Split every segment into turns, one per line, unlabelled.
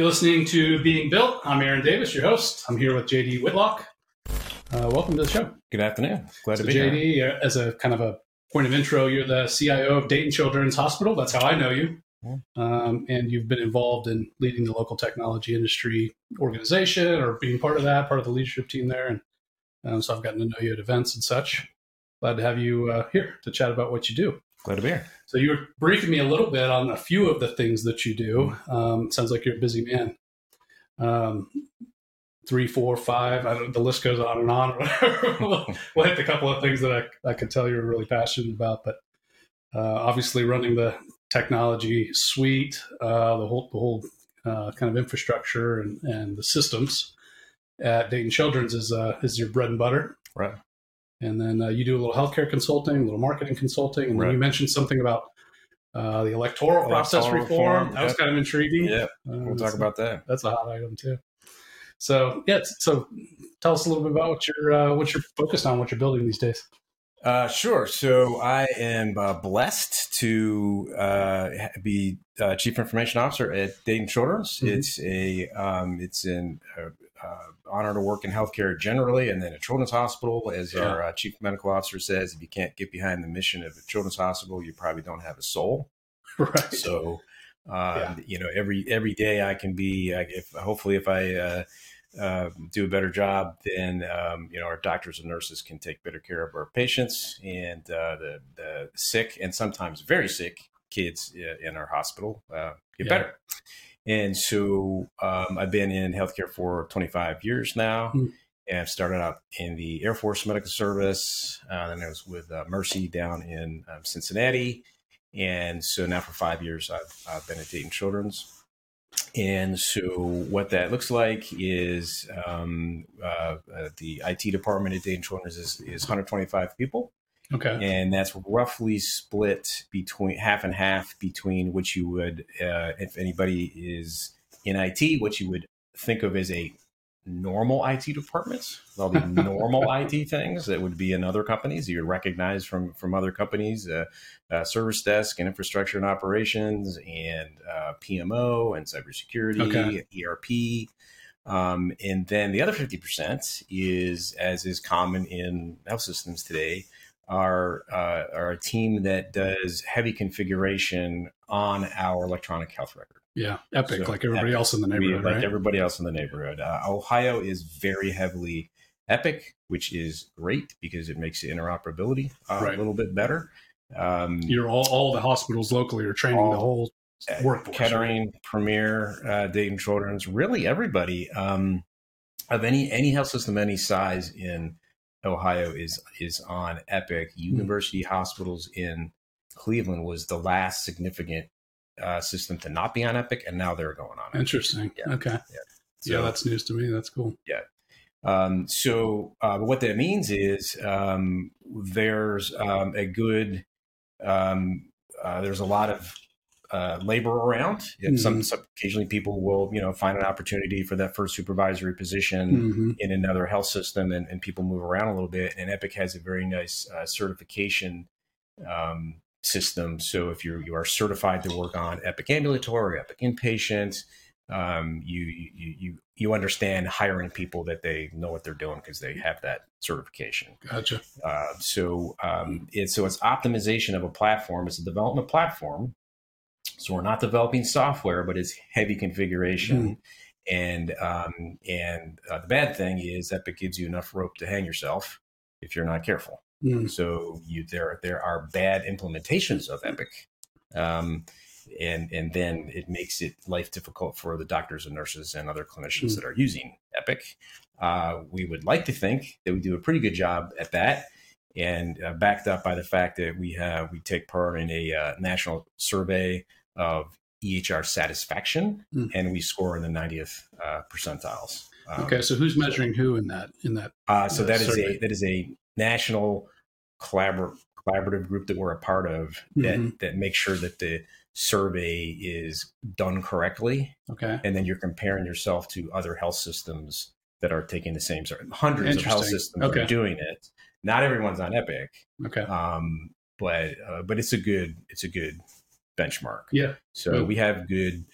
You're listening to Being Built. I'm Aaron Davis, your host. I'm here with JD Whitlock. Uh, welcome to the show.
Good afternoon. Glad
so
to be
JD,
here.
JD, as a kind of a point of intro, you're the CIO of Dayton Children's Hospital. That's how I know you.
Yeah.
Um, and you've been involved in leading the local technology industry organization or being part of that, part of the leadership team there. And um, so I've gotten to know you at events and such. Glad to have you uh, here to chat about what you do.
Glad to be here.
So you were briefing me a little bit on a few of the things that you do. Um, sounds like you're a busy man. Um, three, four, five. I don't, the list goes on and on. we'll, we'll hit a couple of things that I, I can tell you're really passionate about. But uh, obviously, running the technology suite, uh, the whole the whole uh, kind of infrastructure and, and the systems at Dayton Children's is uh, is your bread and butter.
Right.
And then uh, you do a little healthcare consulting, a little marketing consulting, and then you mentioned something about uh, the electoral process
Electoral
reform.
reform,
That was kind of intriguing.
Yeah,
Uh,
we'll
that's-
talk about that.
that's a hot item too. So yeah, so tell us a little bit about what you're uh, what you're focused on, what you're building these days.
Uh, sure. So I am uh, blessed to uh, be uh, chief information officer at Dayton Children's.
Mhm.
It's a um, it's an honor to work in healthcare generally, and then a children's hospital. As
Yeah.
our uh, chief medical officer says, if you can't get behind the mission of a children's hospital, you probably don't have a soul.
right.
So, um,
Yeah.
you know, every every day I can be. If hopefully, if I uh, uh, do a better job, then um, you know our doctors and nurses can take better care of our patients and uh, the the sick and sometimes very sick kids uh, in our hospital uh, get
Yeah.
better. And so um, I've been in healthcare for 25 years now.
Hmm.
And I've started out in the Air Force Medical Service. Uh, then I was with uh, Mercy down in um, Cincinnati. And so now for five years, I've, I've been at Dayton Children's. And so what that looks like is um, uh, uh, the IT department at Dayton Children's is, is 125 people.
Okay.
And that's roughly split between half and half between what you would, uh, if anybody is in IT, what you would think of as a normal IT department, all the normal IT things that would be in other companies you would recognize from from other companies, uh, uh, service desk and infrastructure and operations, and uh, PMO and cybersecurity,
Okay.
ERP. Um, and then the other 50% is, as is common in health systems today, are, uh, are a team that does heavy configuration on our electronic health record.
Yeah. Epic,
So,
like everybody
Epic.
else in the neighborhood,
like
right?
everybody else in the neighborhood. Uh, Ohio is very heavily Epic, which is great because it makes the interoperability uh,
Right.
a little bit better. Um,
You're all all the hospitals locally are training
All-
the whole
uh,
workforce. right?
Kettering, Premier, uh, Dayton Children's, really everybody um, of any any health system any size in Ohio is is on Epic.
Hmm.
University hospitals in Cleveland was the last significant uh, system to not be on Epic, and now they're going on.
Interesting.
Yeah.
Okay.
Yeah.
yeah, that's news to me. That's cool. Yeah.
Um, so uh, what that means is um, there's um, a good um, uh, there's a lot of uh, labor around. If some, some occasionally people will you know find an opportunity for that first supervisory position
hmm
in another health system, and, and people move around a little bit. And Epic has a very nice uh, certification. Um, system so if you you are certified to work on epic ambulatory epic inpatient um, you, you you you understand hiring people that they know what they're doing because they have that certification.
Gotcha.
Uh, so um, it's so it's optimization of a platform. It's a development platform. So we're not developing software, but it's heavy configuration. And um, and uh, the bad thing is Epic gives you enough rope to hang yourself if you're not careful.
Mm.
So you there there are bad implementations of Epic, um, and and then it makes it life difficult for the doctors and nurses and other clinicians
Mm.
that are using Epic. Uh, we would like to think that we do a pretty good job at that, and uh, backed up by the fact that we have we take part in a uh, national survey of EHR satisfaction,
Mm.
and we score in the 90th uh, percentiles. Um,
Okay, so who's measuring who in that in that?
uh, so
uh,
that is a that is a national collabor- collaborative group that we're a part of that
Mhm.
that makes sure that the survey is done correctly,
Okay,
and then you're comparing yourself to other health systems that are taking the same survey. Hundreds of health systems
Okay.
are doing it. Not everyone's on Epic,
okay,
um, but uh, but it's a good it's a good benchmark.
yeah,
So
Good.
we have good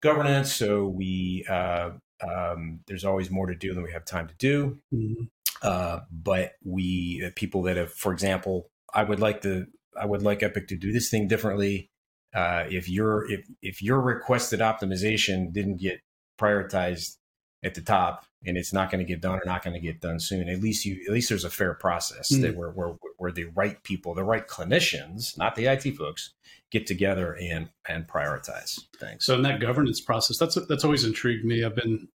governance. So we uh, um, there's always more to do than we have time to do.
Mm-hmm.
Uh, but we uh, people that have, for example, I would like to I would like Epic to do this thing differently. Uh, if your if if your requested optimization didn't get prioritized at the top and it's not going to get done or not going to get done soon, at least you at least there's a fair process
Mm.
that where, where where the right people, the right clinicians, not the IT folks, get together and and prioritize things.
So in that governance process, that's that's always intrigued me. I've been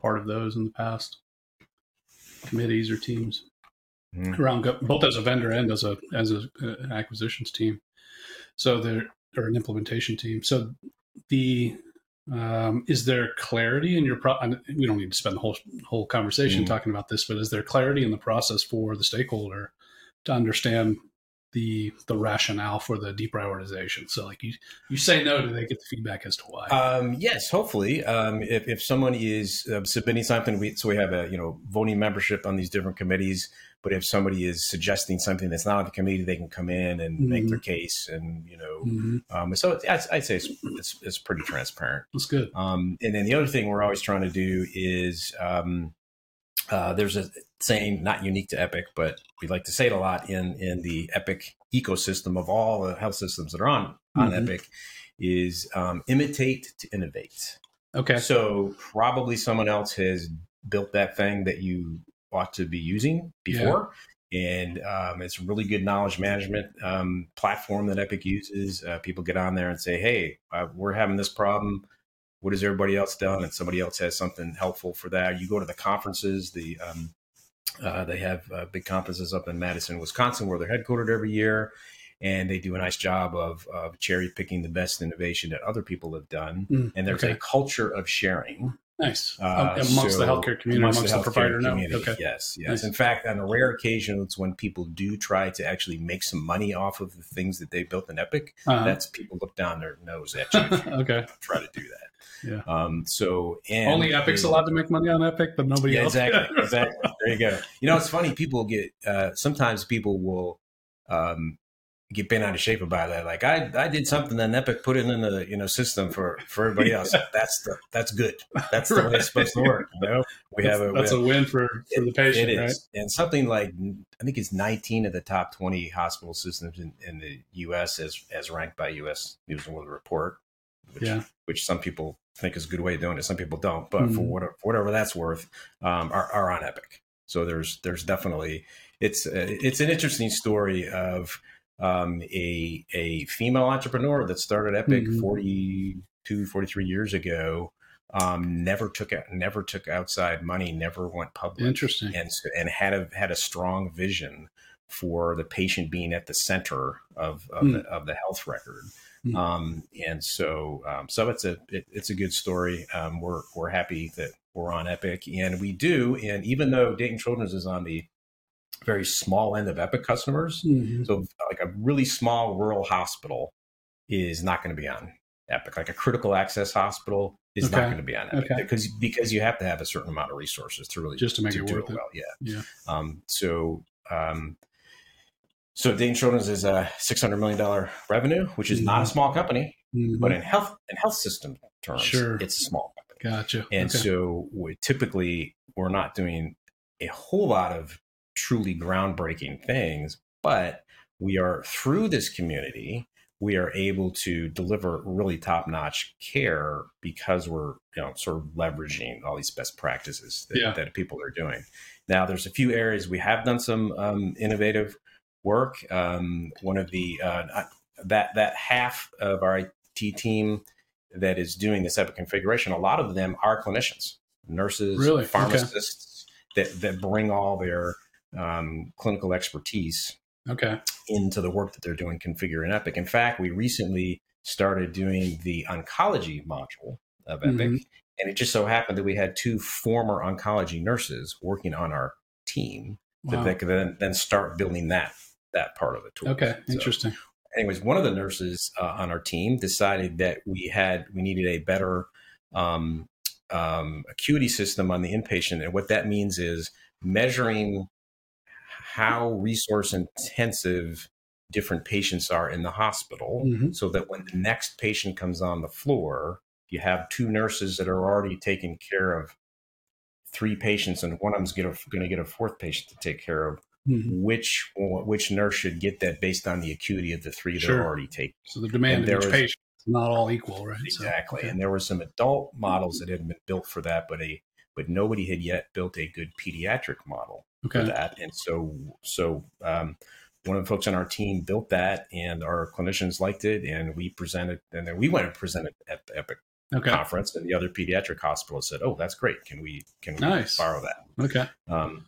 part of those in the past, committees or teams
Mhm.
around go- both as a vendor and as a as a, uh, an acquisitions team. So there or an implementation team. So the um, is there clarity in your pro? We don't need to spend the whole whole conversation
Mhm.
talking about this, but is there clarity in the process for the stakeholder to understand the the rationale for the deprioritization? So like you you say no, do they get the feedback as to why?
Um, yes, hopefully. Um, if, if someone is uh, submitting something, we, so we have a you know voting membership on these different committees. But if somebody is suggesting something that's not on the committee, they can come in and make
Mhm.
their case, and you know.
Mhm.
Um, so it's, I'd, I'd say it's, it's it's pretty transparent.
That's good.
Um, and then the other thing we're always trying to do is um, uh, there's a saying not unique to Epic, but we like to say it a lot in in the Epic ecosystem of all the health systems that are on on
Mhm.
Epic is um, imitate to innovate.
Okay.
So probably someone else has built that thing that you ought to be using before. And um, it's a really good knowledge management um, platform that Epic uses. Uh, people get on there and say, "Hey, uh, we're having this problem. What has everybody else done?" And somebody else has something helpful for that. You go to the conferences. The um, uh, they have uh, big conferences up in Madison, Wisconsin, where they're headquartered every year, and they do a nice job of, of cherry picking the best innovation that other people have done.
Mm,
And there's
okay.
a culture of sharing
nice
uh,
amongst
so
the healthcare community, amongst, the,
healthcare
provider now.
community.
Okay.
Yes, yes.
Nice.
In fact, on the rare occasions when people do try to actually make some money off of the things that they built in Epic,
Uh-huh.
that's people look down their nose at you
okay.
try to do that.
Yeah.
Um, so and
Only Epic's allowed to make money on Epic, but nobody
yeah,
else.
exactly, exactly. There you go. You know, it's funny. People get uh, sometimes people will um, get bent out of shape about that. Like I, I did something, and Epic put it in the you know system for for everybody else. That's the that's good. That's the way it's supposed to work. You know, we
that's,
have a
that's a win for, for the patient,
it
right?
is, and something like I think it's 19 of the top 20 hospital systems in, in the U.S. as as ranked by U.S. News and World Report, which,
Yeah.
which some people think is a good way of doing it, some people don't. But for
Mhm.
whatever, whatever that's worth, um, are, are on Epic. So there's there's definitely it's uh, it's an interesting story of um, a a female entrepreneur that started Epic
Mhm.
42 43 years ago. Um, never took out, never took outside money, never went public
Interesting.
and and had a had a strong vision for the patient being at the center of of,
Hmm.
the, of the health record.
Hmm.
Um, and so um, so it's a it, it's a good story. Um, we're we're happy that we're on Epic, and we do. And even though Dayton Children's is on the very small end of Epic customers,
Mhm.
so like a really small rural hospital is not going to be on Epic. Like a critical access hospital is not going to be on Epic
Okay.
because because you have to have a certain amount of resources to really
Just to make it
do
worth it.
well. Yeah.
Yeah.
Um, so um, so Dayton Children's is a six hundred million dollar revenue, which is not a
Mhm.
small company,
Mhm.
but in health in health system terms,
Sure.
it's a small company.
Gotcha.
And
okay.
so we typically we're not doing a whole lot of truly groundbreaking things, but we are through this community, we are able to deliver really top-notch care because we're you know sort of leveraging all these best practices that,
Yeah.
that people are doing. Now, there's a few areas we have done some um, innovative work. Um, one of the uh, that that half of our IT team that is doing this type of configuration, a lot of them are clinicians, nurses,
Really? Okay.
pharmacists that that bring all their um, clinical expertise
okay.
into the work that they're doing configure in Epic. In fact, we recently started doing the oncology module of Epic,
Mhm.
and it just so happened that we had two former oncology nurses working on our team that they could then, then start building that that part of the tool.
Okay.
So-
Interesting.
anyways, one of the nurses uh, on our team decided that we had we needed a better um, um, acuity system on the inpatient, and what that means is measuring how resource intensive different patients are in the hospital,
Mhm.
so that when the next patient comes on the floor, you have two nurses that are already taking care of three patients, and one of them's going to get a fourth patient to take care of,
Mhm.
which which nurse should get that based on the acuity of the three
Sure.
they're already taking?
So the demand
And
of each
was-
patient is not all equal, right? So,
Exactly.
okay.
And there were some adult models that had been built for that, but a but nobody had yet built a good pediatric model for
Okay.
that. And so so um, one of the folks on our team built that, and our clinicians liked it, and we presented, and then we went and presented at the Epic
Okay.
conference, and the other pediatric hospital said, "Oh, that's great. Can we can we
Nice.
borrow that?"
Okay.
Um,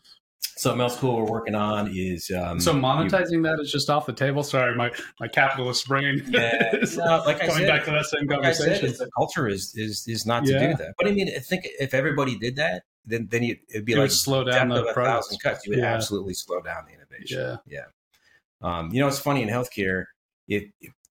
something else cool we're working on is um,
so monetizing that is just off the table. Sorry, my my capitalist brain.
Yeah, no, like
coming
said-
back to that same
like I said,
conversation.
the culture is is is not to do that. But I mean, I think if everybody did that, then then you, it'd be
it
like
slow down the
a thousand cuts. You would
Yeah.
absolutely slow down the innovation.
Yeah. Yeah.
Um, you know, it's funny in healthcare. If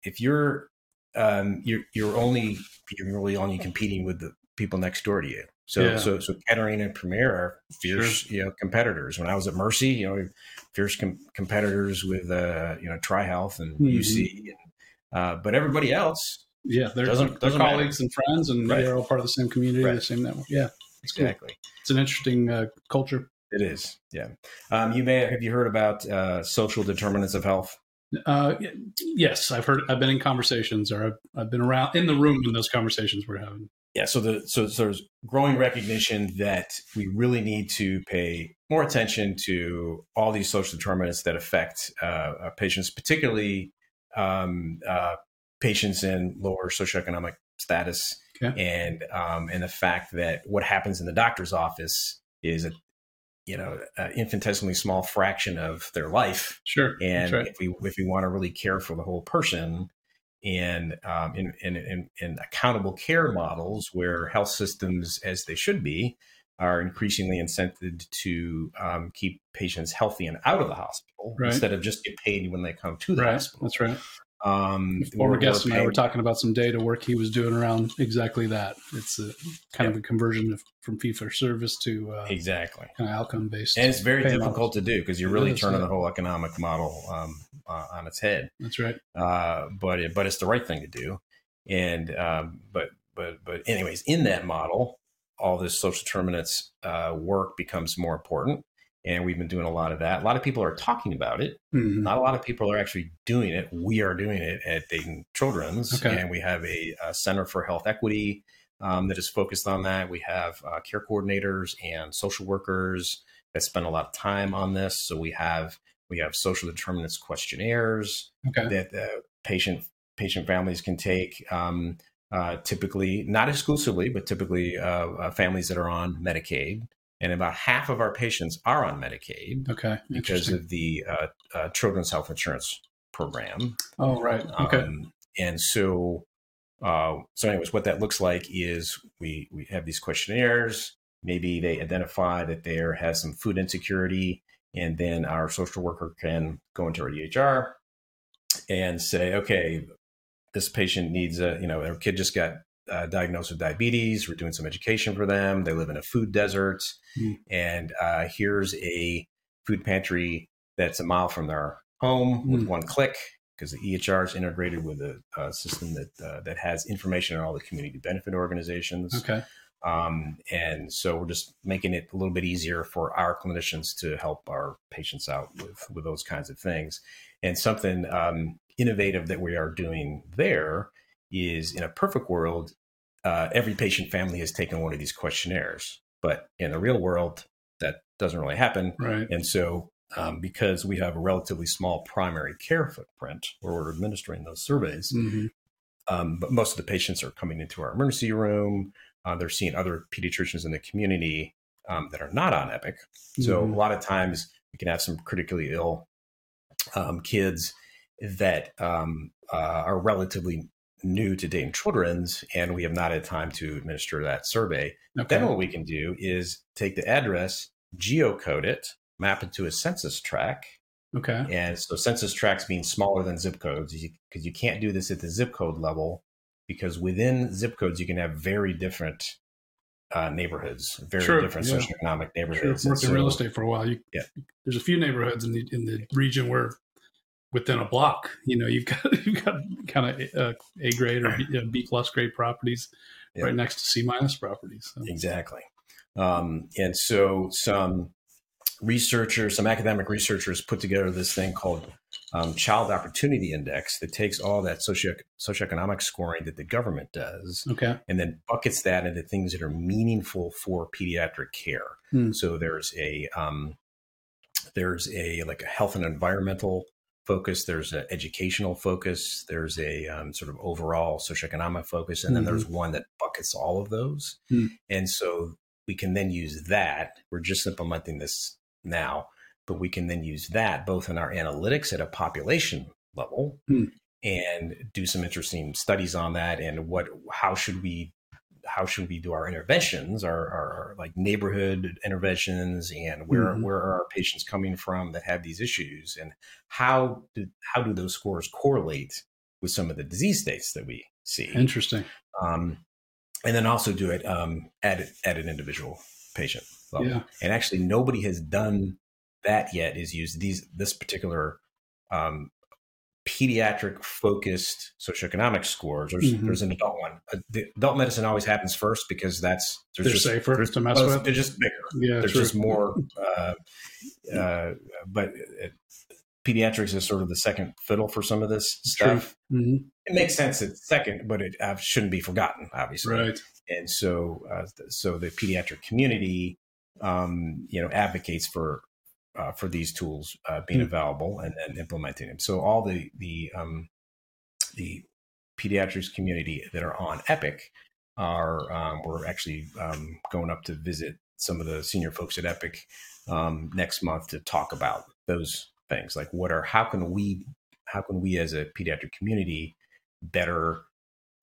if, you're um, you're you're only you're really only competing with the people next door to you. So
Yeah.
so so Kettering and Premier are fierce you know competitors. When I was at Mercy, you know, fierce com- competitors with uh, you know TriHealth and
Mhm.
UC. And, uh, but everybody else,
Yeah, they're,
Doesn't-
they're
doesn't matter.
colleagues and friends, and
Right.
they're all part of the same community,
Right.
the same network. Yeah, it's cool.
exactly.
It's an interesting uh, culture.
It is, yeah. Um, you may have you heard about uh, social determinants of health?
Uh, yes, I've heard. I've been in conversations, or I've, I've been around in the room when those conversations were having.
Yeah. So the so, so there's growing recognition that we really need to pay more attention to all these social determinants that affect uh, uh, patients, particularly um, uh, patients in lower socioeconomic status,
Okay.
and um, and the fact that what happens in the doctor's office is a you know an infinitesimally small fraction of their life
Sure,
and
right.
if we if we want to really care for the whole person and um, in, in, in, in accountable care models where health systems as they should be are increasingly incented to um, keep patients healthy and out of the hospital
Right.
instead of just get paid when they come to the
Right,
hospital.
that's right.
Um,
Former
we're-
guest
we're
and I were talking about some data work he was doing around exactly that. It's a kind of a conversion of, from fee for service to uh,
exactly.
kind of outcome based.
And it's very difficult
models.
to do because you're really
is,
turning
yeah.
the whole economic model um, uh, on its head.
That's right.
uh, but it, but it's the right thing to do. And um, but but but anyways, in that model, all this social determinants uh, work becomes more important, and we've been doing a lot of that. A lot of people are talking about it.
Mhm.
Not a lot of people are actually doing it. We are doing it at Dayton Children's,
Okay.
and we have a, uh Center for Health Equity um, that is focused on that. We have uh, care coordinators and social workers that spend a lot of time on this. So we have we have social determinants questionnaires
Okay.
that uh, patient patient families can take. Um, uh, typically, not exclusively, but typically uh, uh, families that are on Medicaid, and about half of our patients are on Medicaid
Okay.
because of the uh, uh, Children's Health Insurance Program.
oh, right. Okay.
Um, and so, uh, so anyways, what that looks like is we we have these questionnaires. Maybe they identify that there has some food insecurity, and then our social worker can go into our EHR and say, okay, this patient needs a, you know, their kid just got uh, diagnosed with diabetes. We're doing some education for them. They live in a food desert,
Hmm.
and uh, here's a food pantry that's a mile from their home with
Hmm.
one click because the EHR is integrated with a, a system that uh, that has information on all the community benefit organizations.
Okay.
Um, and so we're just making it a little bit easier for our clinicians to help our patients out with with those kinds of things. And something um, innovative that we are doing there is in a perfect world, uh, every patient family has taken one of these questionnaires. But in the real world, that doesn't really happen.
Right.
And so, um, because we have a relatively small primary care footprint where we're administering those surveys,
hmm
um, but most of the patients are coming into our emergency room. Uh, they're seeing other pediatricians in the community um, that are not on Epic. So
Mhm.
a lot of times we can have some critically ill um, kids that um, uh, are relatively new to Dayton Children's, and we have not had time to administer that survey.
Okay.
Then what we can do is take the address, geocode it, map it to a census tract,
Okay.
and so census tracts being smaller than zip codes because you, can't do this at the zip code level because within zip codes you can have very different uh, neighborhoods, very
Sure,
different
yeah.
socioeconomic
Sure.
neighborhoods.
Worked
And
in real estate for a while. You,
Yeah.
There's a few neighborhoods in the in the region where within a block, you know, you've got you've got kind of uh, A grade or B, uh, B plus grade properties
Yeah.
right next to C minus properties. So.
Exactly. Um, and so some researchers, some academic researchers put together this thing called um, Child Opportunity Index that takes all that socio- socioeconomic scoring that the government does
Okay.
and then buckets that into things that are meaningful for pediatric care.
Hmm.
So there's a um, there's a like a health and environmental focus. There's an educational focus. There's a um, sort of overall socioeconomic focus, and then
Mhm.
there's one that buckets all of those.
Hmm.
And so we can then use that. We're just implementing this now, but we can then use that both in our analytics at a population level
Hmm.
and do some interesting studies on that and what how should we how should we do our interventions our, our, like neighborhood interventions and where
Mhm.
where are our patients coming from that have these issues and how do how do those scores correlate with some of the disease states that we see
Interesting.
um, and then also do it um, at at an individual patient level.
Yeah.
And actually, nobody has done that yet. Is used these this particular um, pediatric focused socioeconomic scores. There's
Mhm.
there's an adult one. Uh, the adult medicine always happens first because that's
They're
just,
safer
there's-
to mess with.
They're just bigger.
Yeah.
there's
true.
just more. Uh, uh, but it, pediatrics is sort of the second fiddle for some of this stuff.
Mhm.
It makes sense it's second, but it uh, shouldn't be forgotten, obviously
Right.
and so uh, so the pediatric community um, you know advocates for uh, for these tools uh, being
Mm.
available and then implementing them so all the the um, the pediatrics community that are on epic are um, we're actually um, going up to visit some of the senior folks at epic um, next month to talk about those things like what are how can we how can we as a pediatric community better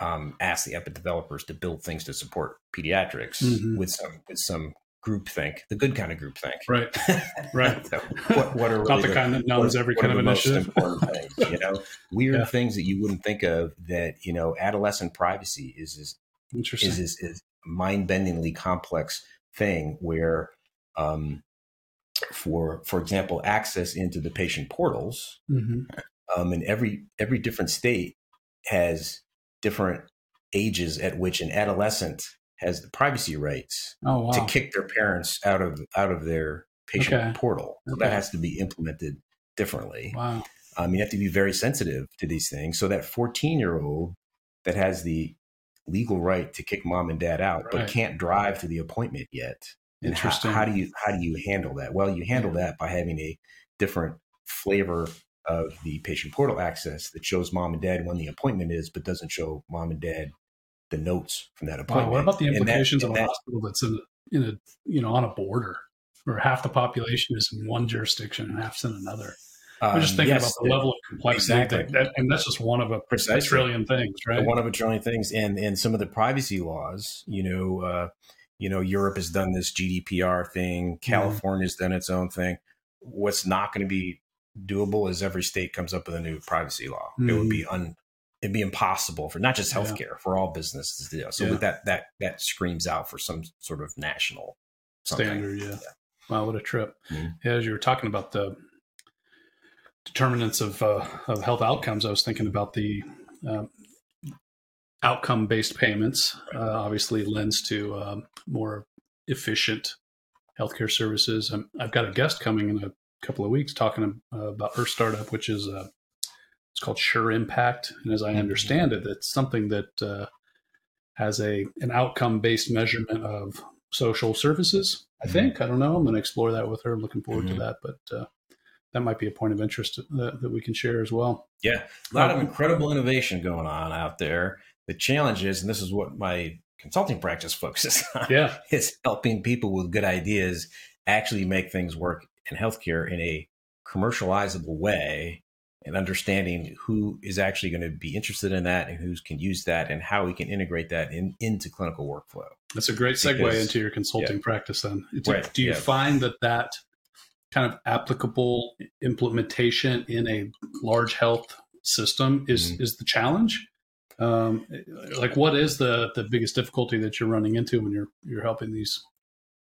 um, ask the Epic developers to build things to support pediatrics
Mhm.
with some with some group think, the good kind of group think.
Right. Right.
so what, what are
Not
really
the kind that numbs every kind of
the most
initiative.
important things, you know, weird
Yeah.
things that you wouldn't think of. That you know, adolescent privacy is is
Interesting.
is is, is mind bendingly complex thing where. Um, for for example, access into the patient portals,
hmm
um, and every every different state has different ages at which an adolescent has the privacy rights
Oh wow.
to kick their parents out of out of their patient
Okay.
portal. So
Okay.
that has to be implemented differently.
Wow.
Um, you have to be very sensitive to these things. So that 14 year old that has the legal right to kick mom and dad out,
Right.
but can't drive to the appointment yet. And how,
Interesting.
how do you how do you handle that? Well, you handle that by having a different flavor of the patient portal access that shows mom and dad when the appointment is, but doesn't show mom and dad the notes from that
Wow.
appointment.
What about the
And that-
implications of a
that-
hospital that's in in a you know on a border where half the population is in one jurisdiction and half's in another? I'm just
um,
thinking
yes,
about the level of complexity,
exactly.
that, and that's just one of a, trillion things, right?
one of a trillion things and and some of the privacy laws you know uh you know europe has done this gdpr thing california's done its own thing what's not going to be doable is every state comes up with a new privacy law it would be un it'd be impossible for not just
Yeah.
healthcare for all businesses to do so
Yeah.
that that that screams out for some sort of national something.
Standard, yeah. Wow, what a trip!
Mhm.
Yeah, as you were talking about the determinants of uh, of health outcomes, I was thinking about the um, outcome based payments. Uh, obviously, lends to um, more efficient healthcare services. Um, I've got a guest coming in a couple of weeks talking uh, about her startup, which is uh, it's called Sure Impact, and as I
Mhm.
understand it, it's something that uh, has a an outcome based measurement of social services. I
Mhm.
think I don't know. I'm going to explore that with her. I'm looking forward
Mhm.
to that, but uh, that might be a point of interest that, that we can share as well.
Yeah, a lot of incredible innovation going on out there. The challenge is, and this is what my consulting practice focuses on,
Yeah,
is helping people with good ideas actually make things work in healthcare in a commercializable way and understanding who is actually going to be interested in that and who can use that and how we can integrate that in, into clinical workflow.
that's a great segue
Because-
into your consulting practice. Then, It's-
Right,
do you
yeah.
find that that kind of applicable implementation in a large health system is
Mm-hmm.
is the challenge? Um, like, what is the the biggest difficulty that you're running into when you're you're helping these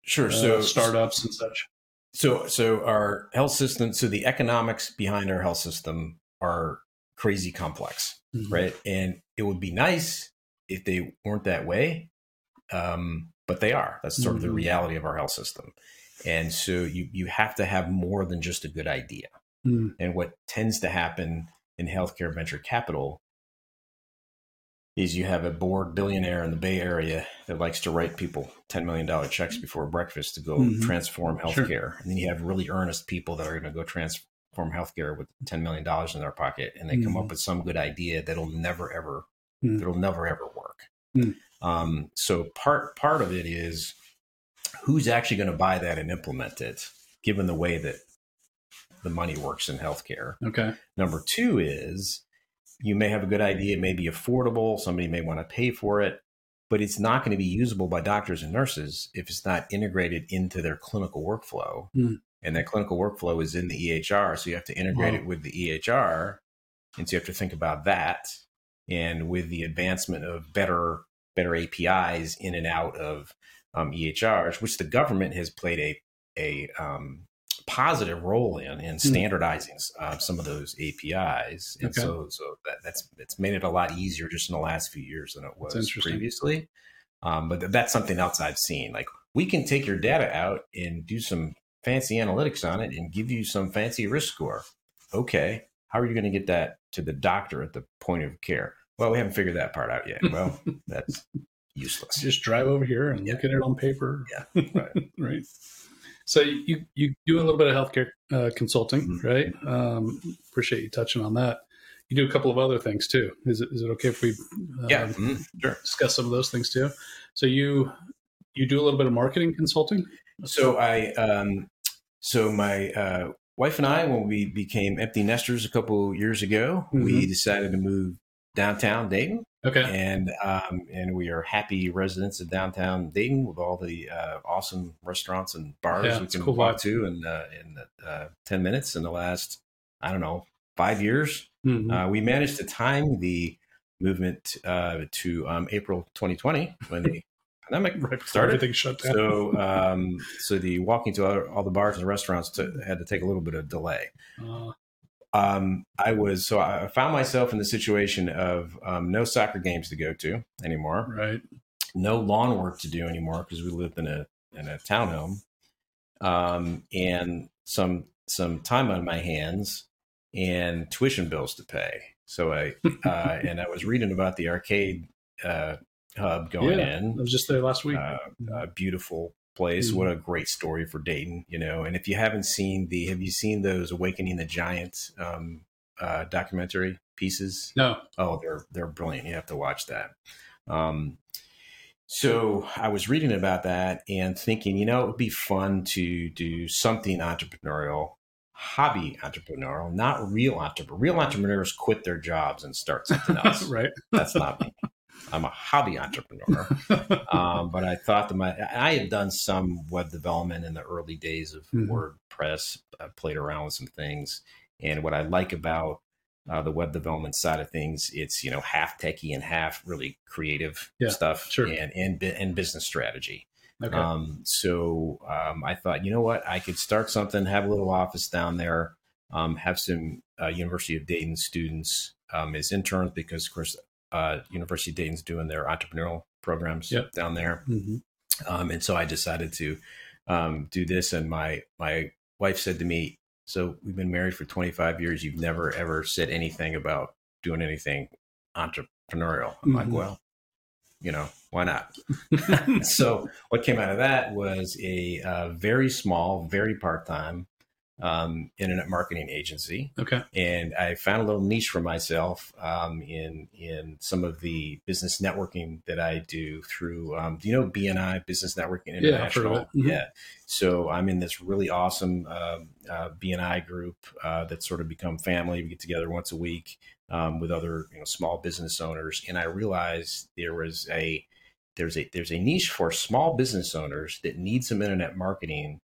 Sure.
uh,
so
startups and such?
So, so our health system, so the economics behind our health system are crazy complex,
Mhm.
right? And it would be nice if they weren't that way, um, but they are. That's sort of the
Mhm.
reality of our health system. And so you you have to have more than just a good idea.
Mm.
And what tends to happen in healthcare venture capital is you have a bored billionaire in the Bay Area that likes to write people $10 million checks before breakfast to go
Mhm.
transform
Sure.
healthcare. And then you have really earnest people that are going to go transform healthcare with $10 million in their pocket. And they come
Mhm.
up with some good idea that'll never, ever,
Mm.
that'll never, ever work.
Mm.
Um, so part, part of it is who's actually going to buy that and implement it, given the way that the money works in healthcare.
Okay.
Number two is you may have a good idea, it may be affordable, somebody may want to pay for it, but it's not going to be usable by doctors and nurses if it's not integrated into their clinical workflow.
Hmm.
And that clinical workflow is in the EHR. So you have to integrate
Wow.
it with the EHR. And so you have to think about that. And with the advancement of better, better APIs in and out of um, EHRs, which the government has played a, a um, positive role in in standardizing uh, some of those APIs, and
Okay.
so so that, that's it's made it a lot easier just in the last few years than it was previously. Um, but th- that's something else I've seen. Like we can take your data out and do some fancy analytics on it and give you some fancy risk score. Okay, how are you going to get that to the doctor at the point of care? Well, we haven't figured that part out yet. Well, that's useless.
Just drive over here and look at it on paper.
Yeah, right.
right. So you you do a little bit of healthcare uh, consulting,
Mhm.
right? Um, appreciate you touching on that. You do a couple of other things too. Is it is it okay if we uh,
Yeah, mhm, sure.
discuss some of those things too? So you you do a little bit of marketing consulting.
So I, um, so my uh, wife and I, when we became empty nesters a couple years ago, we
Mhm.
decided to move downtown Dayton,
Okay.
and um, and we are happy residents of downtown Dayton with all the uh, awesome restaurants and bars
Yeah,
we can
cool
walk
vibe.
to in uh, in uh, ten minutes in the last I don't know five years.
Mhm.
Uh, we managed to time the movement uh, to um, April 2020 when the pandemic
right
started.
everything shut down.
So, um, so the walking to all, all the bars and restaurants took had to take a little bit of delay. Um, I was so I found myself in the situation of um, no soccer games to go to anymore,
right.
no lawn work to do anymore because we lived in a in a townhome, um, and some some time on my hands and tuition bills to pay. So I uh, and I was reading about the arcade uh, hub going
Yeah,
in
I was just there last week.
uh, a beautiful place.
Mhm.
What a great story for Dayton, you know. And if you haven't seen the, have you seen those Awakening the Giant um, uh, documentary pieces?
no.
Oh, they're they're brilliant. You have to watch that. Um, so I was reading about that and thinking, you know, it would be fun to do something entrepreneurial, hobby entrepreneurial, not real entrepreneur. Real entrepreneurs quit their jobs and start something else.
right.
That's not me. I'm a hobby entrepreneur um, but I thought that my I had done some web development in the early days of
Mhm.
WordPress. I played around with some things, and what I like about uh, the web development side of things, it's you know half techie and half really creative
Yeah,
stuff,
sure.
and and and business strategy.
okay.
Um, so um, I thought, you know what, I could start something, have a little office down there, um, have some uh, University of Dayton students um, as interns because, of course, uh, University of Dayton's doing their entrepreneurial programs
Yep.
down there,
Mhm.
um, and so I decided to um, do this. And my my wife said to me, "So we've been married for 25 years. You've never ever said anything about doing anything entrepreneurial." I'm like,
Mhm.
well, you know, why not? so what came out of that was a uh, very small, very part time um, internet marketing agency,
Okay.
and I found a little niche for myself um, in in some of the business networking that I do through. Um, do you know BNI Business Networking
Yeah, I've heard of
International?
it. Mhm.
Yeah. So I'm in this really awesome um uh, BNI group uh, that's sort of become family. We get together once a week um, with other you know small business owners, and I realized there was a there's a there's a niche for small business owners that need some internet marketing,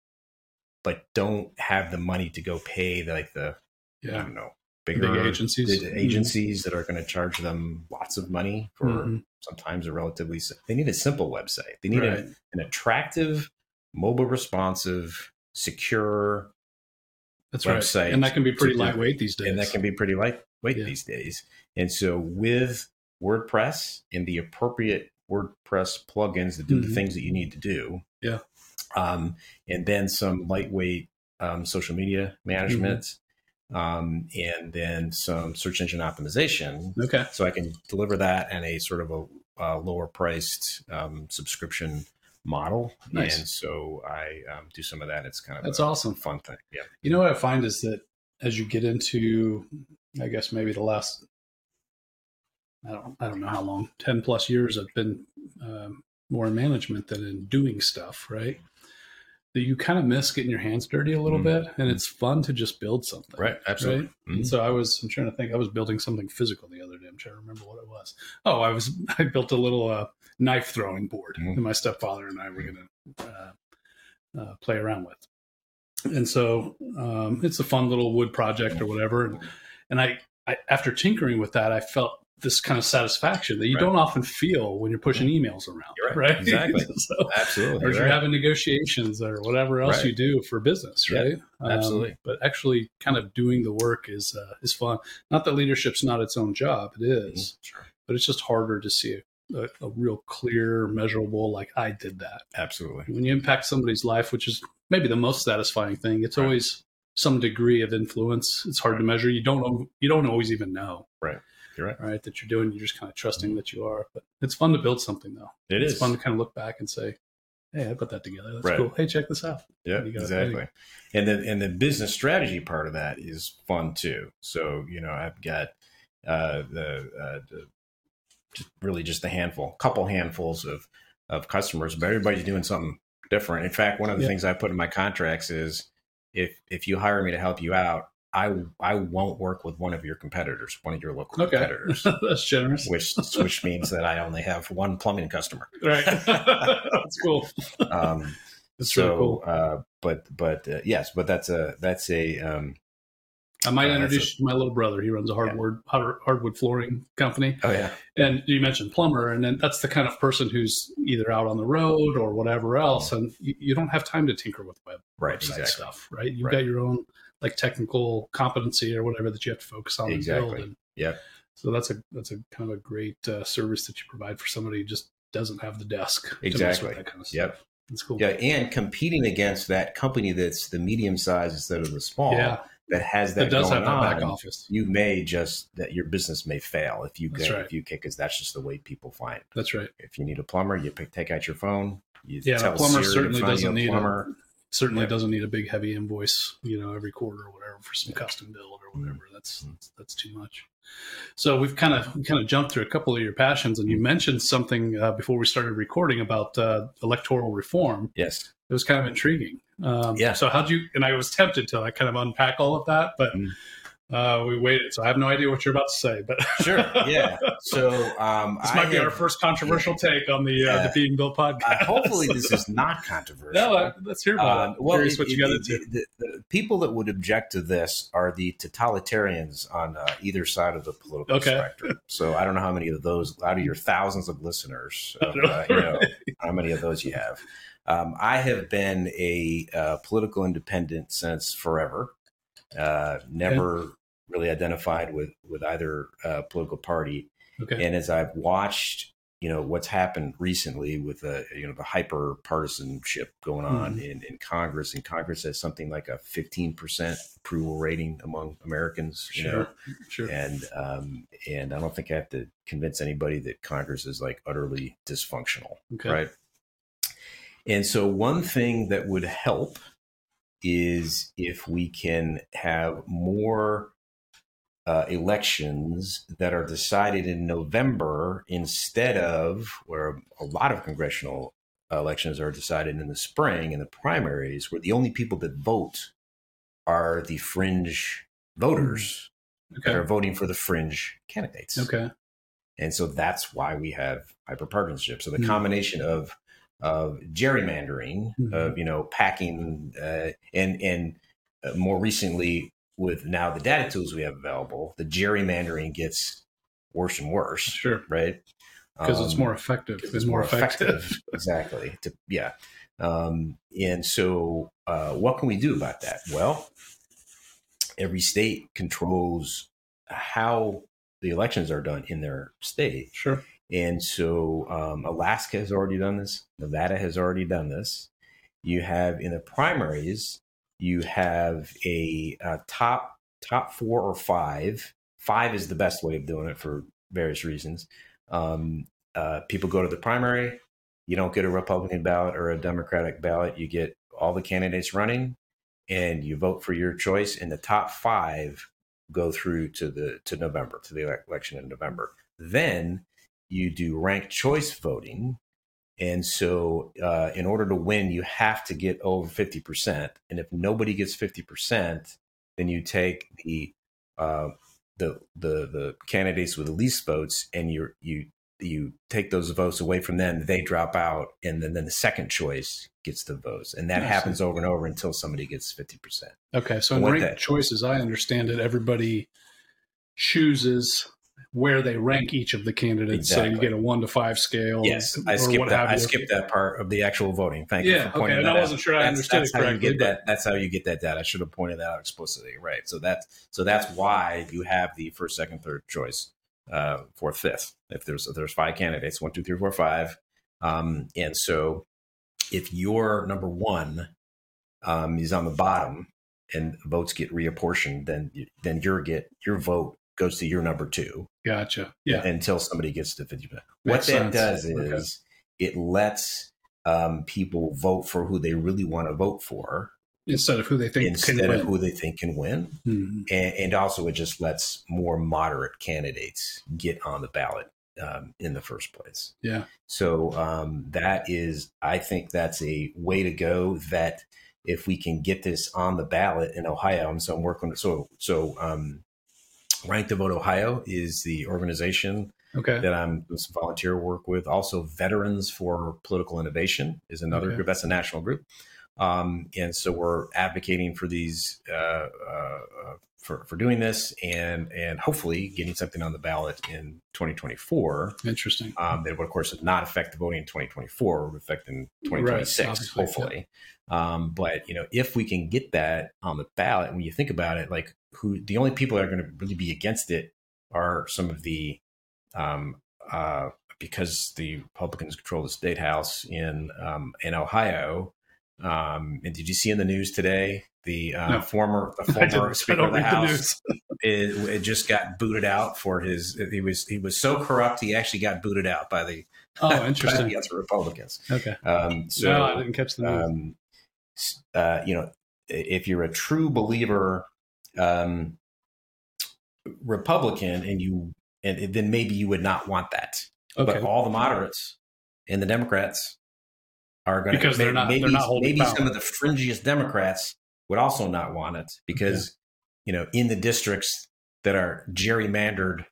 but don't have the money to go pay like the I don't know bigger
Big agencies.
the agencies that are going to charge them lots of money for
Mhm.
sometimes a relatively they need a simple website they need a- an attractive mobile responsive secure
That's
website
right. And that can be pretty lightweight these days.
and that can be pretty lightweight
Yeah.
these days and so with WordPress and the appropriate WordPress plugins that do
Mhm.
the things that you need to do.
Yeah.
Um, and then some lightweight um, social media management, um, and then some search engine optimization.
Okay.
So I can deliver that in a sort of a, uh lower priced um, subscription model.
Nice.
And so I um, do some of that. It's kind of
That's
a
awesome.
fun thing. Yeah.
You know what I find is that as you get into, I guess maybe the last, I don't, I don't know how long, ten plus years I've been um, more in management than in doing stuff, right? That you kind of miss getting your hands dirty a little
Mhm.
bit, and it's fun to just build something,
Right. Absolutely.
And
Mhm.
so I was, I'm trying to think, I was building something physical the other day. I'm trying to remember what it was. Oh, I was, I built a little uh, knife throwing board
Mhm.
that my stepfather and I were going to uh, uh, play around with. And so um, it's a fun little wood project or whatever. And, and I, I, after tinkering with that, I felt this kind of satisfaction that you
Right.
don't often feel when you're pushing emails around,
You're right. Exactly.
so,
Absolutely.
or
You're
you're
right.
having negotiations or whatever else
Right.
you do for business,
Yeah,
right? Um,
absolutely.
but actually, kind of doing the work is uh, is fun. Not that leadership's not its own job; it is,
Mhm. Sure.
but it's just harder to see a, a, real clear, measurable. Like I did that.
Absolutely.
When you impact somebody's life, which is maybe the most satisfying thing, it's
Right.
always some degree of influence. It's hard to measure. You don't. You don't always even know.
Right. You're right.
Right. That you're doing. You're just kind of trusting that you are. But it's fun to build something, though.
It
it's
is.
fun to kind of look back and say, "Hey, I put that together. That's
Right.
cool. Hey, check this out."
Yeah,
You got it.
exactly. And the and the business strategy part of that is fun too. So you know, I've got uh, the, uh, the just really just a handful, couple handfuls of of customers, but everybody's doing something different. In fact, one of the
Yeah.
things I put in my contracts is if if you hire me to help you out, I I won't work with one of your competitors, one of your local
Okay.
competitors.
That's generous.
Which which means that I only have one plumbing customer.
Right. That's cool.
Um,
That's
so,
really cool.
uh, but but uh, yes, but that's a that's a um,
I might
uh,
introduce
that's
you to my little brother. He runs a hardwood hard, hardwood flooring company,
oh yeah
and you mentioned plumber, and then that's the kind of person who's either out on the road or whatever else, and you, you don't have time to tinker with web
right
website
exactly
stuff, right? You've
Right.
got your own like technical competency or whatever that you have to focus on and
Exactly.
build. And
Yep.
So that's a that's a kind of a great uh, service that you provide for somebody who just doesn't have the desk.
Exactly.
that kind of stuff.
Yep.
That's cool.
yeah and competing against that company that's the medium size instead of the small
Yeah.
that has that
That does
going
have that back
on,
office.
you may just that your business may fail if you get
right.
if you kick because that's just the way people find
That's right.
if you need a plumber you pick, take out your phone you
Yeah,
tell
a plumber
Siri
certainly doesn't
a
need
plumber
certainly
Yeah.
doesn't need a big heavy invoice, you know, every quarter or whatever for some custom build or whatever. That's
Mhm.
that's too much. So we've kind of kind of jumped through a couple of your passions, and you mentioned something uh, before we started recording about uh, electoral reform.
yes
It was kind of intriguing. Um,
Yeah.
So how'd you? And I was tempted to like kind of unpack all of that, but
Mm.
Uh, we waited. So I have no idea what you're about to say. But
sure yeah so um
this
I
might be our first controversial take on the uh,
Yeah.
the Being Built podcast.
uh, hopefully this is not controversial
no. uh, Let's hear about
Um,
it.
well,
Curious
it-
what you got into.
The, the people that would object to this are the totalitarians on uh, either side of the political
Okay.
spectrum. So I don't know how many of those, out of your thousands of listeners, of,
know,
uh, you know, how many of those you have. Um, I have been a uh, political independent since forever. Uh, never really identified with with either uh, political party.
Okay.
And as I've watched, you know, what's happened recently with the, you know, the hyper partisanship going on in, in Congress, and Congress has something like a 15% approval rating among Americans, you know,
Sure. Sure.
and, um, and I don't think I have to convince anybody that Congress is like utterly dysfunctional.
Okay.
Right. And so, one thing that would help is if we can have more uh, elections that are decided in November instead of where a lot of congressional elections are decided in the spring in the primaries, where the only people that vote are the fringe voters that are voting for the fringe candidates.
Okay.
And so that's why we have hyperpartisanship. So the
Mhm.
combination of of gerrymandering,
Mhm.
of you know packing, uh, and and uh, more recently with now the data tools we have available, the gerrymandering gets worse and worse,
Sure.
right?
Because it's
Um,
more effective.
because
It's more effective.
exactly. To, yeah. Um, and so, uh, what can we do about that? Well, every state controls how the elections are done in their state.
Sure.
And so um, Alaska has already done this. Nevada has already done this. You have in the primaries, you have a, a top top four or five. Five is the best way of doing it for various reasons. Um, uh, people go to the primary. You don't get a Republican ballot or a Democratic ballot. You get all the candidates running, and you vote for your choice. And the top five go through to the to November to the election in November. Then you do ranked choice voting. And so, uh, in order to win, you have to get over 50%. And if nobody gets 50%, then you take the, uh, the, the, the candidates with the least votes and you you, you take those votes away from them, they drop out. And then, then the second choice gets the votes. And that happens over and over until somebody gets 50%.
Okay. So, in ranked that, choices, I understand it, everybody chooses where they rank each of the candidates. Exactly. So you get a one to five scale.
Yes, I skipped that. I skipped that part of the actual voting. Thank
yeah,
you for pointing
okay.
that
I wasn't
out.
sure I
that's,
understood
that's
it correctly.
How you get that, that's how you get that data. I should have pointed that out explicitly. Right. So that's so that's why you have the first, second, third choice, uh, fourth, fifth. If there's if there's five candidates, one, two, three, four, five, um, and so if your number one um, is on the bottom and votes get reapportioned, then then your get your vote goes to your number two.
Gotcha. Yeah.
Until somebody gets to 50%. what that sense. does is okay. it lets um, people vote for who they really want to vote for.
Instead of who they think
instead of who they think can win, mm-hmm. and, and, also it just lets more moderate candidates get on the ballot um, in the first place.
Yeah.
So um, that is, I think that's a way to go. That if we can get this on the ballot in Ohio, and so I'm working. So so um, Rank the Vote Ohio is the organization
okay.
that I'm doing some volunteer work with. Also, Veterans for Political Innovation is another okay. group. That's a national group. Um, and so we're advocating for these uh, uh, uh, for for doing this and and hopefully getting something on the ballot in 2024.
Interesting.
Um, that would of course not affect the voting in 2024, would affect in 2026, right, hopefully. Yeah. Um, but you know, if we can get that on the ballot, when you think about it, like who the only people that are going to really be against it are some of the um, uh, because the Republicans control the state house in um, in Ohio. Um, and did you see in the news today the uh, no. former the former Speaker of the House it, it, just got booted out for his he was he was so corrupt he actually got booted out by the
oh interesting
by the Republicans.
Okay,
um, so
no, I didn't catch the news.
Um, uh, you know, if you're a true believer um, Republican and you and then maybe you would not want that. Okay. But all the moderates and the Democrats are going
to because they're not
maybe,
they're not
maybe
power.
some of the fringiest Democrats would also not want it because you know in the districts that are gerrymandered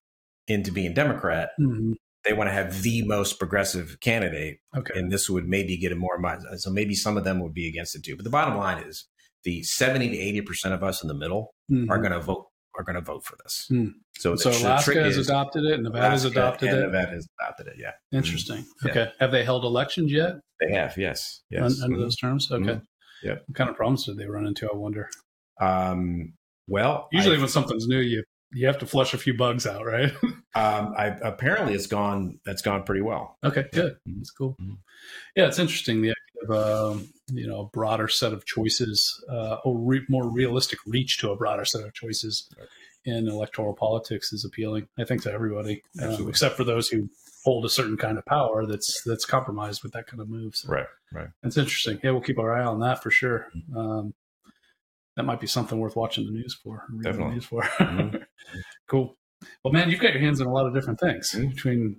into being Democrat,
mm-hmm.
they want to have the most progressive candidate,
okay.
and this would maybe get a more so maybe some of them would be against it too. But the bottom line is the seventy to eighty percent of us in the middle mm-hmm. are going to vote are going to vote for this.
Mm.
So,
so Alaska has is, adopted it, Nevada has adopted it.
Nevada has adopted it. Yeah.
Interesting. Mm-hmm. Okay. Yeah. Have they held elections yet?
They have. Yes. Yes.
under mm-hmm. those terms. Okay.
Mm-hmm. Yeah.
What kind of problems did they run into? I wonder.
Um. Well,
usually I, when something's new, you you have to flush a few bugs out, right?
um. I apparently it's gone. That's gone pretty well.
Okay. Good. Mm-hmm. That's cool.
Mm-hmm.
Yeah, it's interesting. The idea of um, you know a broader set of choices, uh, or re- more realistic reach to a broader set of choices. Right in electoral politics is appealing, I think, to everybody, um, except for those who hold a certain kind of power that's that's compromised with that kind of move.
So right, right.
That's interesting. Yeah, we'll keep our eye on that for sure. Mm-hmm. Um, that might be something worth watching the news for.
Definitely.
The news for. mm-hmm. cool. Well, man, you've got your hands in a lot of different things mm-hmm. between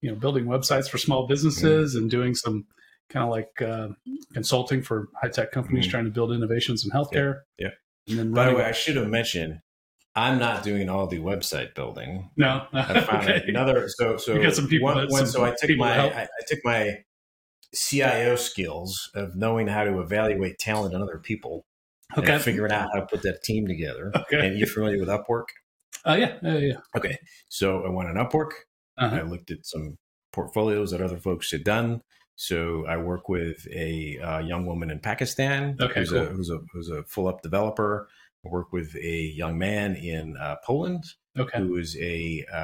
you know building websites for small businesses mm-hmm. and doing some kind of like uh, consulting for high tech companies mm-hmm. trying to build innovations in healthcare.
Yeah. yeah. And then by the way, I should have mentioned I'm not doing all the website building.
No,
I found okay. another. So, so
you got some people. One,
one, so I took my I, I, took my CIO skills of knowing how to evaluate talent in other people,
okay,
and figuring out how to put that team together.
Okay,
and you're familiar with Upwork?
Oh uh, yeah, yeah, yeah.
Okay, so I went on Upwork. Uh-huh. I looked at some portfolios that other folks had done. So I work with a uh, young woman in Pakistan
okay,
who's,
cool.
a, who's a who's a full up developer work with a young man in uh, Poland
Okay.
who is a uh,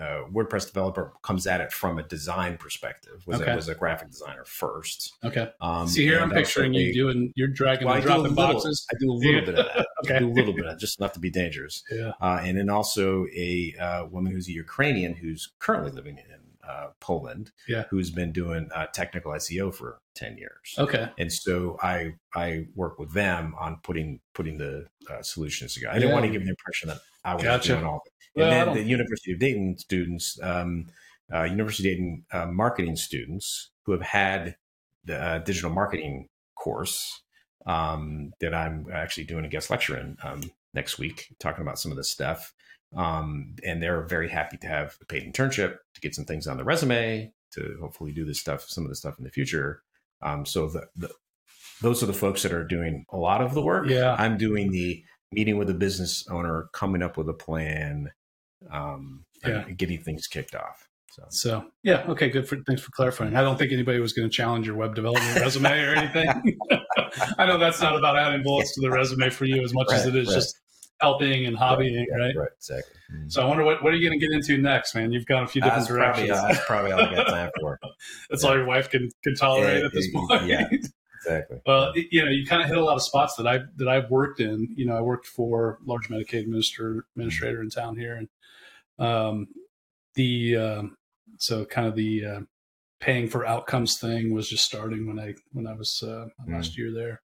uh, WordPress developer, comes at it from a design perspective. Was,
Okay.
a, was a graphic designer first.
Okay.
Um,
See here, I'm
also
picturing you doing. You're dragging
well, I
and dropping
little-
boxes.
I do a little bit of that. I
Okay.
do a little bit, of, just enough to be dangerous.
Yeah.
Uh, and then also a uh, woman who's a Ukrainian who's currently living in uh, Poland,
Yeah.
who's been doing uh, technical SEO for ten years.
Okay.
And so I I work with them on putting putting the uh, solutions together. I didn't
Yeah.
want to give the impression that I was
Gotcha.
doing all of it.
Well,
And then the University of Dayton students, um, uh, University of Dayton uh, marketing students who have had the uh, digital marketing course um, that I'm actually doing a guest lecture in um, next week, talking about some of this stuff. Um, and they're very happy to have a paid internship to get some things on the resume to hopefully do this stuff, some of the stuff in the future. Um, so the, the those are the folks that are doing a lot of the work.
Yeah.
I'm doing the meeting with a business owner, coming up with a plan, um,
Yeah.
and getting things kicked off. So
So yeah, okay, good for thanks for clarifying. I don't think anybody was going to challenge your web development resume or anything. I know that's not about adding bullets to the resume for you as much as it is
right.
just helping and hobbying,
yeah,
right?
right, exactly. Mhm.
So I wonder what, what are you going to get into next, man? You've gone a few different
That's
directions.
uh, that's probably all I got time for.
That's all your wife can can tolerate
Yeah,
at this point.
yeah. Exactly.
Well, you know, you kind of hit a lot of spots that I that I've worked in. You know, I worked for large Medicaid administrator administrator in town here, and um, the um, so kind of the uh, paying for outcomes thing was just starting when I when I was uh, last year there.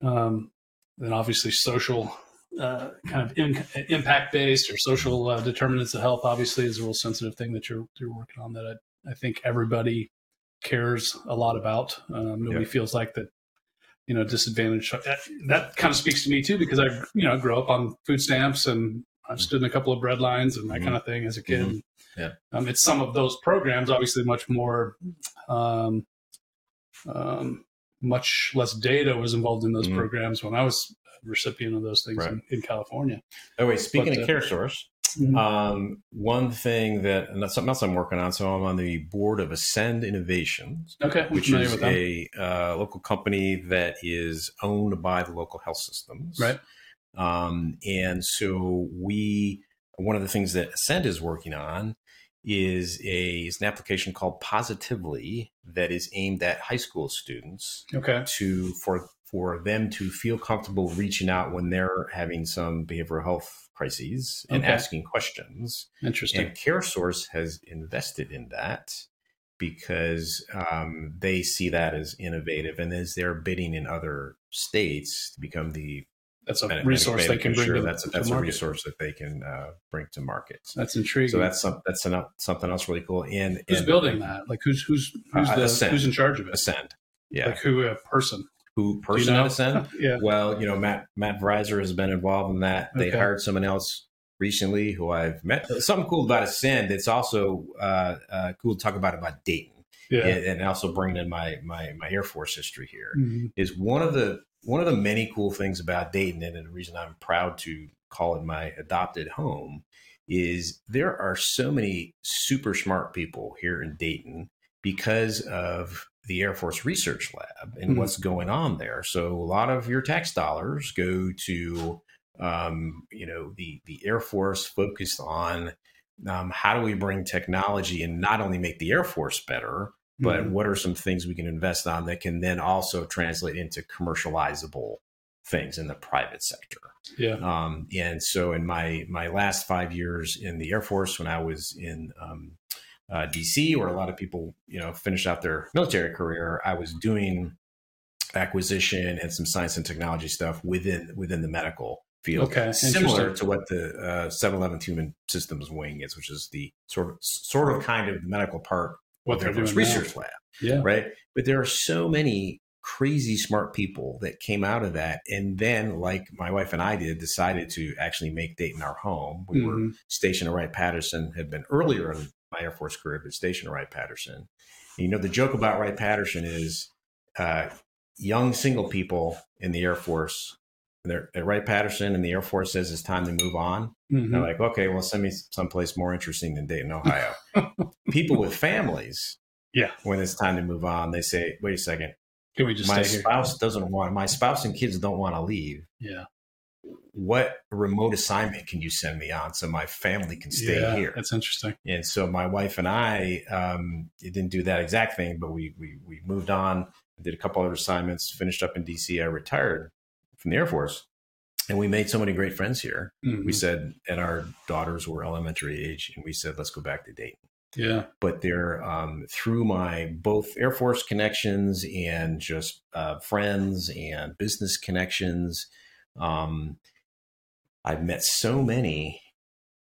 Um, then obviously social. Uh, kind of in, impact based or social uh, determinants of health obviously is a real sensitive thing that you're you're working on that I, I think everybody cares a lot about. Um, nobody
Yeah.
feels like that, you know, disadvantaged. That, that kind of speaks to me too, because I, you know, grew up on food stamps and I've stood in a couple of bread lines and that
Mhm.
kind of thing as a kid.
Mhm. Yeah.
Um, it's some of those programs, obviously much more, um, um, much less data was involved in those
Mhm.
programs when I was recipient of those things
Right.
in, in California.
Oh wait, speaking
But,
of
uh,
Care Source, um, one thing that and that's something else I'm working on. So I'm on the board of Ascend Innovations,
Okay, I'm
which is a uh, local company that is owned by the local health systems.
Right.
Um, and so we, one of the things that Ascend is working on is a is an application called Positively that is aimed at high school students
Okay.
to for for them to feel comfortable reaching out when they're having some behavioral health crises and
Okay.
asking questions.
Interesting.
And CareSource has invested in that because um, they see that as innovative, and as they're bidding in other states to become the
That's a resource they can bring
insurer,
to,
that's a, that's a
market.
resource that they can uh, bring to market.
That's intriguing.
So that's some, that's an, something else really cool. And
who's
and
building that? Like who's who's who's
Uh,
the who's in charge of it?
Ascend, yeah.
Like who a person?
Who
Do you
person
know?
at Ascend?
yeah.
Well, you know, Matt Matt Verizer has been involved in that. They
Okay.
hired someone else recently who I've met. Something cool about a Ascend. It's also uh, uh, cool to talk about about Dayton,
Yeah.
and, and also bring in my my my Air Force history here.
Mhm.
Is one of the one of the many cool things about Dayton, and the reason I'm proud to call it my adopted home, is there are so many super smart people here in Dayton because of the Air Force Research Lab and
Mhm.
what's going on there. So a lot of your tax dollars go to, um, you know, the the Air Force focused on um, how do we bring technology and not only make the Air Force better, but
Mhm.
what are some things we can invest on that can then also translate into commercializable things in the private sector.
yeah.
Um, and so, in my my last five years in the Air Force, when I was in um, uh, DC, where a lot of people you know finish out their military career, I was doing acquisition and some science and technology stuff within within the medical field.
Okay,
similar to what the uh, 711 Human Systems Wing is, which is the sort of sort of kind of the medical part
What
of the
they're
Air Force
now.
Research Lab
Yeah.
right? But there are so many crazy smart people that came out of that, and then, like my wife and I did, decided to actually make Dayton our home. We were
Mhm.
stationed at Wright Patterson, had been earlier in my Air Force career, but stationed at Wright Patterson. And, you know, the joke about Wright Patterson is uh, young single people in the Air Force. They're at Wright Patterson, and the Air Force says it's time to move on.
Mhm.
They're like, okay, well, send me someplace more interesting than Dayton, Ohio. People with families,
Yeah.
when it's time to move on, they say, wait a second,
Can we just
my
stay here?
spouse doesn't want, my spouse and kids don't want to leave.
Yeah.
What remote assignment can you send me on so my family can stay
yeah,
here?
That's interesting.
And so my wife and I um, didn't do that exact thing, but we we we moved on, did a couple other assignments, finished up in DC. I retired from the Air Force, and we made so many great friends here.
Mhm.
We said, and our daughters were elementary age, and we said, let's go back to Dayton.
yeah,
But they're um, through my both Air Force connections and just uh, friends and business connections. Um, I've met so many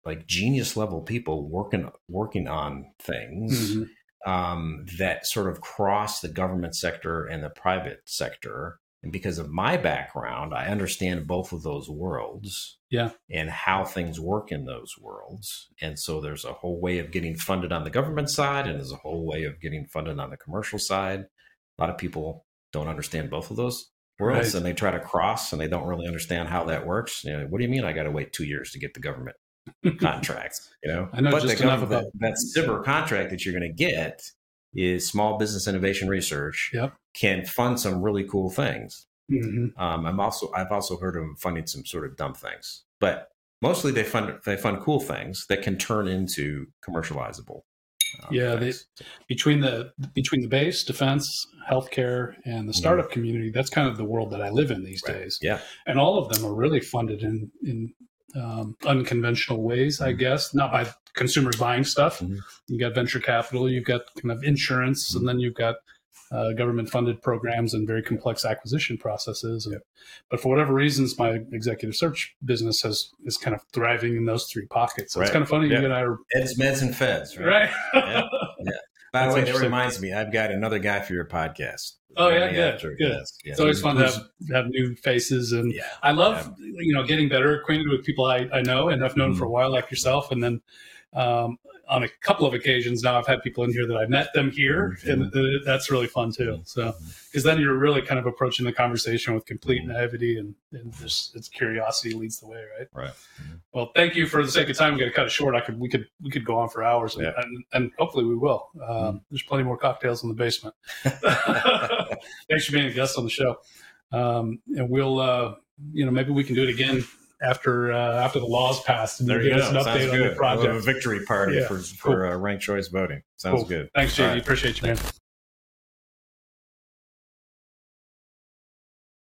like genius level people working working on things
Mhm.
um, that sort of cross the government sector and the private sector. And because of my background, I understand both of those worlds.
Yeah.
And how things work in those worlds. And so there's a whole way of getting funded on the government side, and there's a whole way of getting funded on the commercial side. A lot of people don't understand both of those worlds
Right.
and they try to cross and they don't really understand how that works. You know, what do you mean I got to wait two years to get the government contracts? You know,
I know
but
just enough about-
that SBIR contract that you're going to get is small business innovation research.
Yep.
Can fund some really cool things.
Mhm.
Um, I'm also I've also heard of them funding some sort of dumb things, but mostly they fund they fund cool things that can turn into commercializable.
Yeah, they- between the between the base, defense, healthcare, and the startup community, that's kind of the world that I live in these
Mm-hmm. Right.
days.
yeah,
and all of them are really funded in in um, unconventional ways, I
Mhm.
guess, not by consumers buying stuff.
Mhm.
You got venture capital, you've got kind of insurance,
Mm-hmm.
and then you've got uh, government funded programs and very complex acquisition processes. And,
Yep.
But for whatever reasons, my executive search business has is kind of thriving in those three pockets. So it's kind of funny
Yeah.
you and I are
Eds, meds, and feds. Right.
right.
Yeah. By
That's
the way, that reminds me, I've got another guy for your podcast.
Oh, yeah,
Right
good,
after,
good.
yes, yes.
It's always fun to have, have new faces and
Yeah.
I love you know getting better acquainted with people I, I know and I've known
Mhm.
for a while, like yourself, and then um, on a couple of occasions now I've had people in here that I've met them here,
Mhm.
and uh, that's really fun too. So because then you're really kind of approaching the conversation with complete
Mhm.
naivety and, and just it's curiosity leads the way, right?
Right.
Well, thank you for the sake of time. We got to cut it short. I could we could we could go on for hours, and,
Yeah.
and, and hopefully we will. Um. There's plenty more cocktails in the basement. Thanks for being a guest on the show, um, and we'll uh, you know maybe we can do it again after uh, after the laws passed and
There
give
you go.
us an
Sounds
update on
good.
the project.
We'll a victory party
Yeah.
for, for uh, ranked choice voting. Sounds
Cool.
good.
Thanks, JD.
Right.
Appreciate you, man.